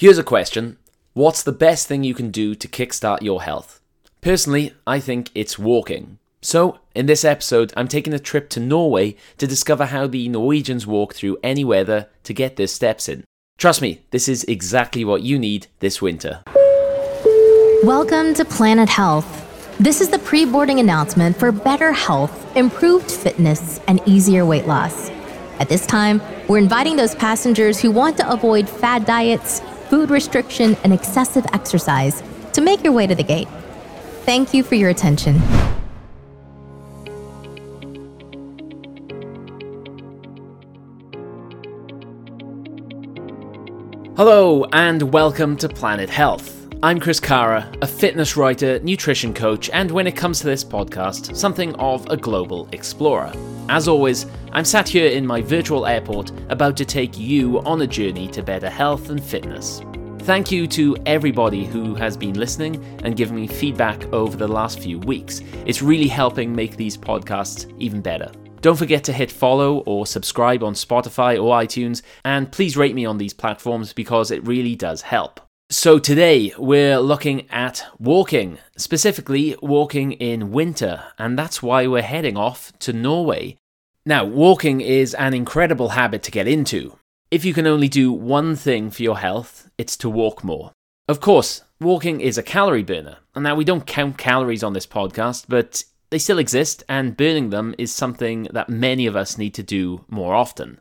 Here's a question What's the best thing you can do to kickstart your health? Personally, I think it's walking. So, in this episode, I'm taking a trip to Norway to discover how the Norwegians walk through any weather to get their steps in. Trust me, this is exactly what you need this winter. Welcome to Planet Health. This is the pre boarding announcement for better health, improved fitness, and easier weight loss. At this time, we're inviting those passengers who want to avoid fad diets, food restriction, and excessive exercise to make your way to the gate. Thank you for your attention. Hello, and welcome to Planet Health. I'm Chris Carra, a fitness writer, nutrition coach, and when it comes to this podcast, something of a global explorer. As always, I'm sat here in my virtual airport about to take you on a journey to better health and fitness. Thank you to everybody who has been listening and giving me feedback over the last few weeks. It's really helping make these podcasts even better. Don't forget to hit follow or subscribe on Spotify or iTunes, and please rate me on these platforms because it really does help. So, today we're looking at walking, specifically walking in winter, and that's why we're heading off to Norway. Now, walking is an incredible habit to get into. If you can only do one thing for your health, it's to walk more. Of course, walking is a calorie burner, and now we don't count calories on this podcast, but they still exist, and burning them is something that many of us need to do more often.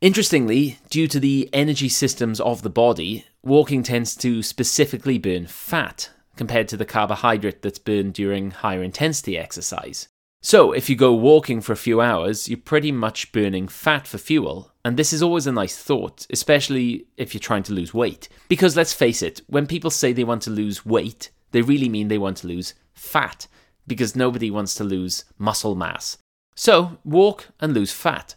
Interestingly, due to the energy systems of the body, walking tends to specifically burn fat compared to the carbohydrate that's burned during higher intensity exercise. So, if you go walking for a few hours, you're pretty much burning fat for fuel, and this is always a nice thought, especially if you're trying to lose weight. Because let's face it, when people say they want to lose weight, they really mean they want to lose fat, because nobody wants to lose muscle mass. So, walk and lose fat.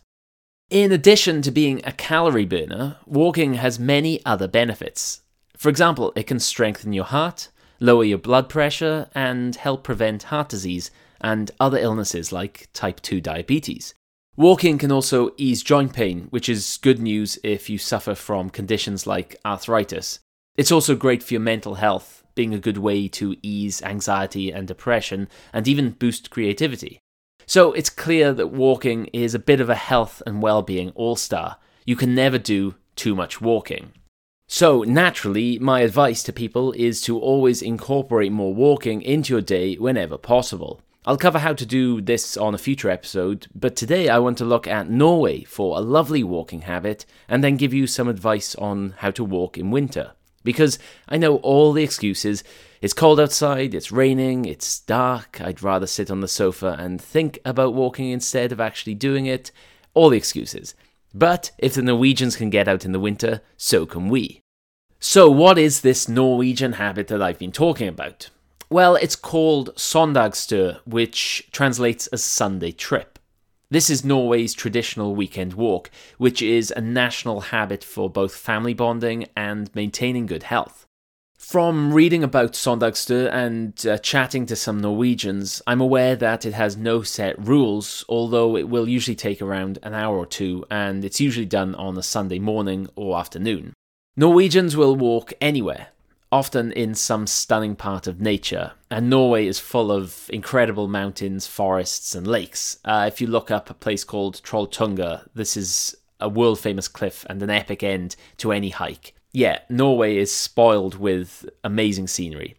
In addition to being a calorie burner, walking has many other benefits. For example, it can strengthen your heart, lower your blood pressure, and help prevent heart disease and other illnesses like type 2 diabetes. Walking can also ease joint pain, which is good news if you suffer from conditions like arthritis. It's also great for your mental health, being a good way to ease anxiety and depression and even boost creativity. So it's clear that walking is a bit of a health and well-being all-star. You can never do too much walking. So, naturally, my advice to people is to always incorporate more walking into your day whenever possible. I'll cover how to do this on a future episode, but today I want to look at Norway for a lovely walking habit and then give you some advice on how to walk in winter. Because I know all the excuses. It's cold outside, it's raining, it's dark, I'd rather sit on the sofa and think about walking instead of actually doing it. All the excuses. But if the Norwegians can get out in the winter, so can we. So, what is this Norwegian habit that I've been talking about? Well, it's called Søndagstur, which translates as Sunday trip. This is Norway's traditional weekend walk, which is a national habit for both family bonding and maintaining good health. From reading about Søndagstur and uh, chatting to some Norwegians, I'm aware that it has no set rules, although it will usually take around an hour or two, and it's usually done on a Sunday morning or afternoon. Norwegians will walk anywhere, often in some stunning part of nature. And Norway is full of incredible mountains, forests, and lakes. Uh, if you look up a place called Trolltunga, this is a world famous cliff and an epic end to any hike. Yeah, Norway is spoiled with amazing scenery.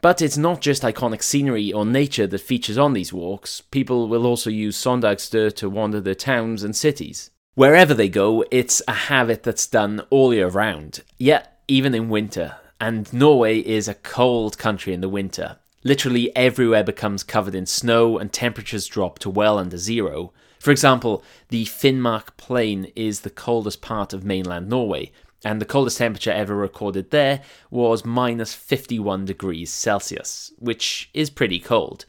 But it's not just iconic scenery or nature that features on these walks. People will also use Søndagstur to wander their towns and cities. Wherever they go, it's a habit that's done all year round. Yet, even in winter, and Norway is a cold country in the winter. Literally everywhere becomes covered in snow and temperatures drop to well under zero. For example, the Finnmark Plain is the coldest part of mainland Norway, and the coldest temperature ever recorded there was minus 51 degrees Celsius, which is pretty cold.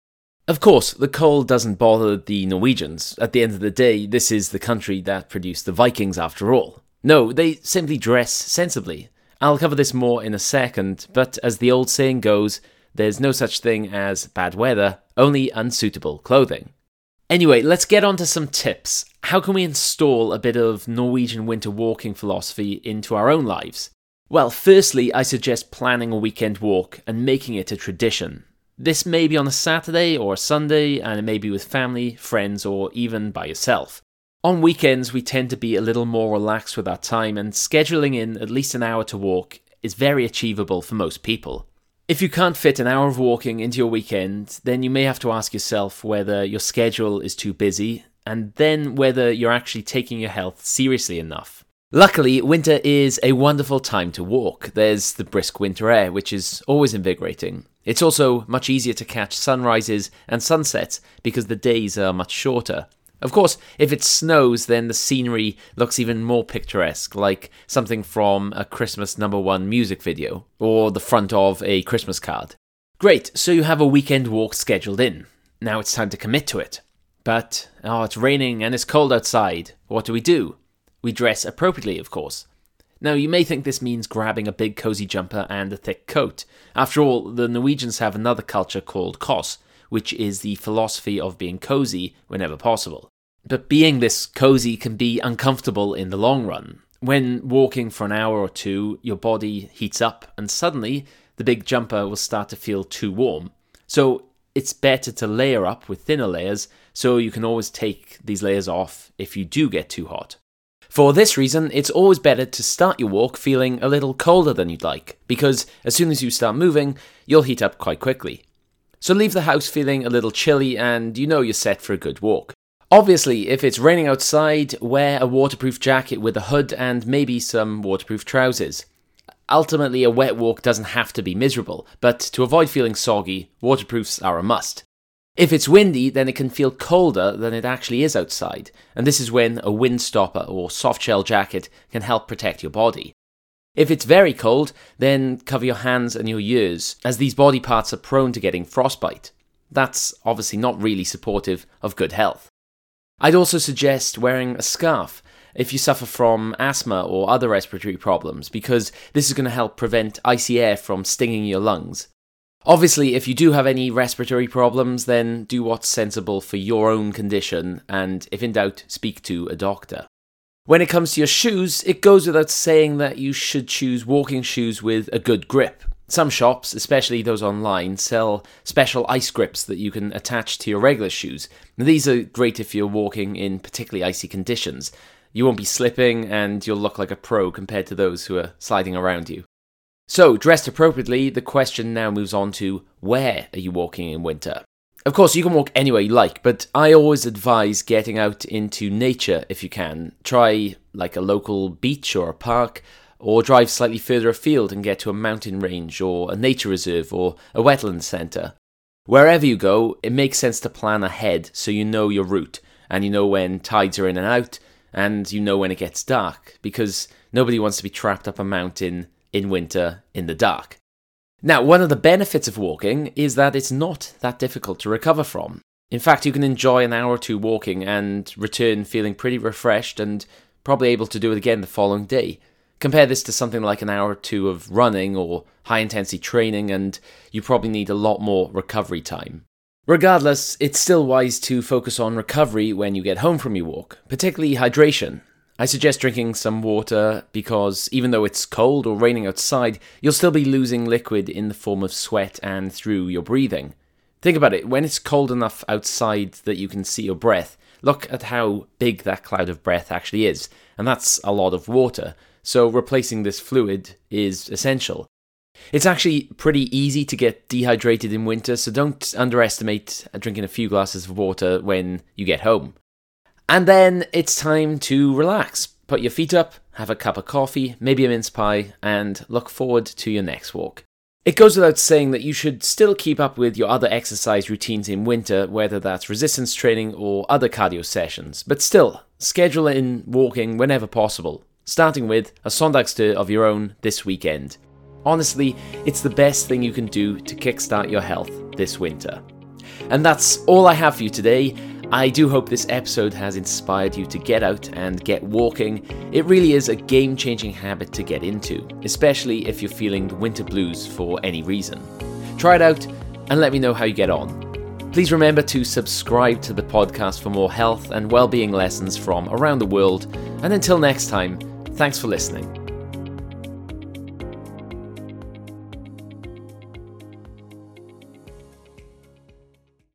Of course, the cold doesn't bother the Norwegians. At the end of the day, this is the country that produced the Vikings after all. No, they simply dress sensibly. I'll cover this more in a second, but as the old saying goes, there's no such thing as bad weather, only unsuitable clothing. Anyway, let's get on to some tips. How can we install a bit of Norwegian winter walking philosophy into our own lives? Well, firstly, I suggest planning a weekend walk and making it a tradition. This may be on a Saturday or a Sunday, and it may be with family, friends, or even by yourself. On weekends, we tend to be a little more relaxed with our time, and scheduling in at least an hour to walk is very achievable for most people. If you can't fit an hour of walking into your weekend, then you may have to ask yourself whether your schedule is too busy, and then whether you're actually taking your health seriously enough. Luckily, winter is a wonderful time to walk. There's the brisk winter air, which is always invigorating. It's also much easier to catch sunrises and sunsets because the days are much shorter. Of course, if it snows, then the scenery looks even more picturesque, like something from a Christmas number one music video, or the front of a Christmas card. Great, so you have a weekend walk scheduled in. Now it's time to commit to it. But, oh, it's raining and it's cold outside. What do we do? We dress appropriately, of course. Now, you may think this means grabbing a big cozy jumper and a thick coat. After all, the Norwegians have another culture called kos, which is the philosophy of being cozy whenever possible. But being this cozy can be uncomfortable in the long run. When walking for an hour or two, your body heats up, and suddenly the big jumper will start to feel too warm. So it's better to layer up with thinner layers so you can always take these layers off if you do get too hot. For this reason, it's always better to start your walk feeling a little colder than you'd like, because as soon as you start moving, you'll heat up quite quickly. So leave the house feeling a little chilly and you know you're set for a good walk. Obviously, if it's raining outside, wear a waterproof jacket with a hood and maybe some waterproof trousers. Ultimately, a wet walk doesn't have to be miserable, but to avoid feeling soggy, waterproofs are a must. If it's windy, then it can feel colder than it actually is outside, and this is when a windstopper or soft shell jacket can help protect your body. If it's very cold, then cover your hands and your ears, as these body parts are prone to getting frostbite. That's obviously not really supportive of good health. I'd also suggest wearing a scarf if you suffer from asthma or other respiratory problems, because this is going to help prevent icy air from stinging your lungs. Obviously, if you do have any respiratory problems, then do what's sensible for your own condition, and if in doubt, speak to a doctor. When it comes to your shoes, it goes without saying that you should choose walking shoes with a good grip. Some shops, especially those online, sell special ice grips that you can attach to your regular shoes. These are great if you're walking in particularly icy conditions. You won't be slipping and you'll look like a pro compared to those who are sliding around you. So, dressed appropriately, the question now moves on to where are you walking in winter? Of course, you can walk anywhere you like, but I always advise getting out into nature if you can. Try like a local beach or a park, or drive slightly further afield and get to a mountain range or a nature reserve or a wetland centre. Wherever you go, it makes sense to plan ahead so you know your route and you know when tides are in and out and you know when it gets dark because nobody wants to be trapped up a mountain in winter in the dark. Now, one of the benefits of walking is that it's not that difficult to recover from. In fact, you can enjoy an hour or two walking and return feeling pretty refreshed and probably able to do it again the following day. Compare this to something like an hour or two of running or high intensity training, and you probably need a lot more recovery time. Regardless, it's still wise to focus on recovery when you get home from your walk, particularly hydration. I suggest drinking some water because even though it's cold or raining outside, you'll still be losing liquid in the form of sweat and through your breathing. Think about it when it's cold enough outside that you can see your breath, look at how big that cloud of breath actually is, and that's a lot of water, so replacing this fluid is essential. It's actually pretty easy to get dehydrated in winter, so don't underestimate drinking a few glasses of water when you get home. And then it's time to relax. Put your feet up, have a cup of coffee, maybe a mince pie, and look forward to your next walk. It goes without saying that you should still keep up with your other exercise routines in winter, whether that's resistance training or other cardio sessions, but still, schedule in walking whenever possible, starting with a Sondagstur of your own this weekend. Honestly, it's the best thing you can do to kickstart your health this winter. And that's all I have for you today. I do hope this episode has inspired you to get out and get walking. It really is a game changing habit to get into, especially if you're feeling the winter blues for any reason. Try it out and let me know how you get on. Please remember to subscribe to the podcast for more health and well-being lessons from around the world. And until next time, thanks for listening.